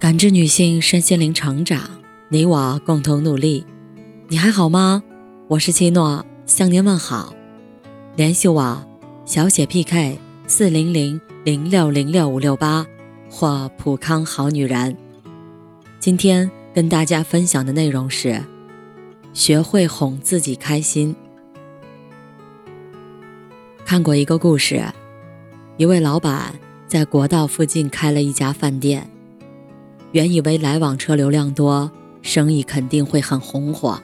感知女性身心灵成长，你我共同努力。你还好吗？我是七诺，向您问好。联系我，小写 PK 四零零零六零六五六八或普康好女人。今天跟大家分享的内容是：学会哄自己开心。看过一个故事，一位老板在国道附近开了一家饭店。原以为来往车流量多，生意肯定会很红火，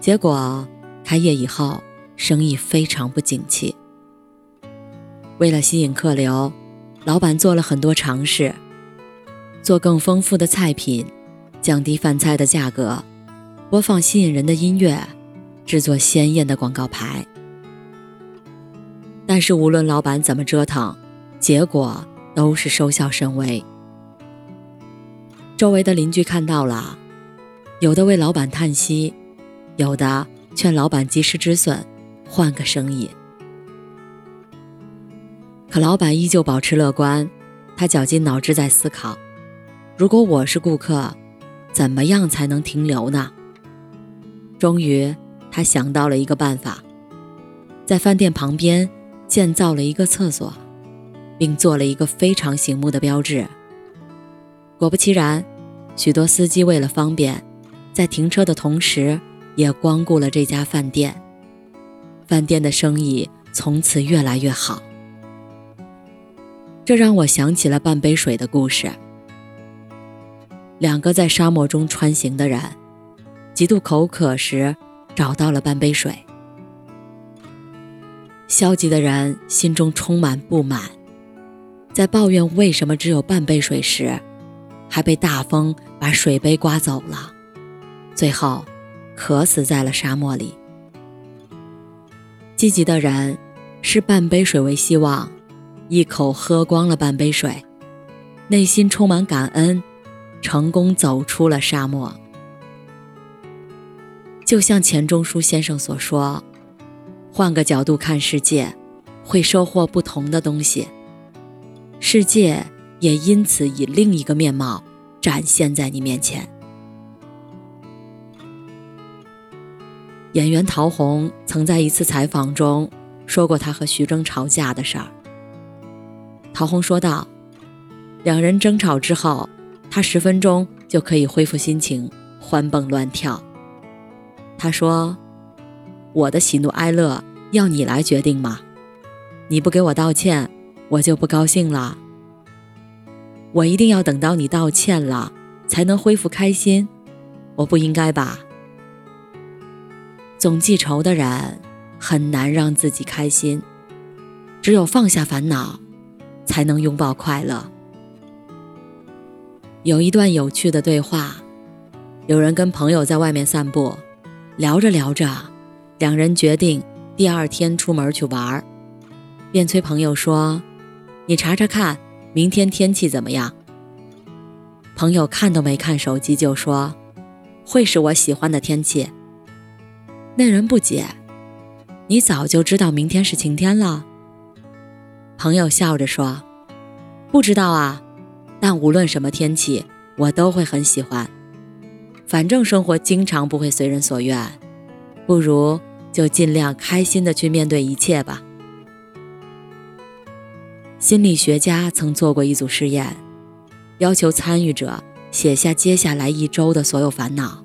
结果开业以后，生意非常不景气。为了吸引客流，老板做了很多尝试，做更丰富的菜品，降低饭菜的价格，播放吸引人的音乐，制作鲜艳的广告牌。但是无论老板怎么折腾，结果都是收效甚微。周围的邻居看到了，有的为老板叹息，有的劝老板及时止损，换个生意。可老板依旧保持乐观，他绞尽脑汁在思考：如果我是顾客，怎么样才能停留呢？终于，他想到了一个办法，在饭店旁边建造了一个厕所，并做了一个非常醒目的标志。果不其然，许多司机为了方便，在停车的同时也光顾了这家饭店。饭店的生意从此越来越好。这让我想起了半杯水的故事。两个在沙漠中穿行的人，极度口渴时找到了半杯水。消极的人心中充满不满，在抱怨为什么只有半杯水时。还被大风把水杯刮走了，最后渴死在了沙漠里。积极的人视半杯水为希望，一口喝光了半杯水，内心充满感恩，成功走出了沙漠。就像钱钟书先生所说：“换个角度看世界，会收获不同的东西。世界。”也因此以另一个面貌展现在你面前。演员陶虹曾在一次采访中说过他和徐峥吵架的事儿。陶虹说道：“两人争吵之后，他十分钟就可以恢复心情，欢蹦乱跳。他说：‘我的喜怒哀乐要你来决定吗？你不给我道歉，我就不高兴了。’”我一定要等到你道歉了，才能恢复开心，我不应该吧？总记仇的人很难让自己开心，只有放下烦恼，才能拥抱快乐。有一段有趣的对话，有人跟朋友在外面散步，聊着聊着，两人决定第二天出门去玩，便催朋友说：“你查查看。”明天天气怎么样？朋友看都没看手机就说：“会是我喜欢的天气。”那人不解：“你早就知道明天是晴天了？”朋友笑着说：“不知道啊，但无论什么天气，我都会很喜欢。反正生活经常不会随人所愿，不如就尽量开心的去面对一切吧。”心理学家曾做过一组试验，要求参与者写下接下来一周的所有烦恼，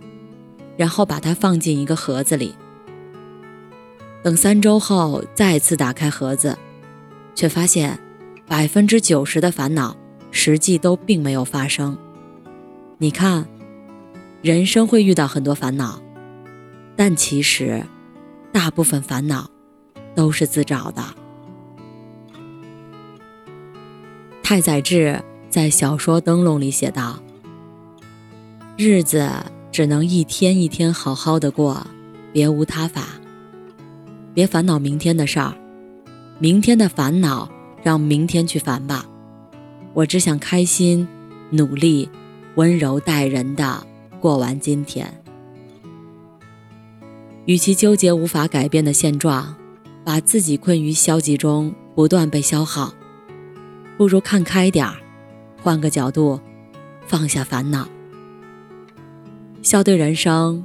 然后把它放进一个盒子里。等三周后再次打开盒子，却发现百分之九十的烦恼实际都并没有发生。你看，人生会遇到很多烦恼，但其实大部分烦恼都是自找的。太宰治在小说《灯笼》里写道：“日子只能一天一天好好的过，别无他法。别烦恼明天的事儿，明天的烦恼让明天去烦吧。我只想开心、努力、温柔待人的过完今天。与其纠结无法改变的现状，把自己困于消极中，不断被消耗。”不如看开点儿，换个角度，放下烦恼，笑对人生，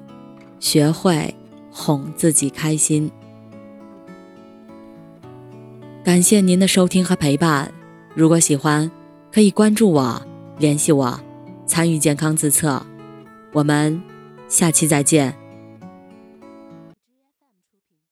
学会哄自己开心。感谢您的收听和陪伴，如果喜欢，可以关注我，联系我，参与健康自测。我们下期再见。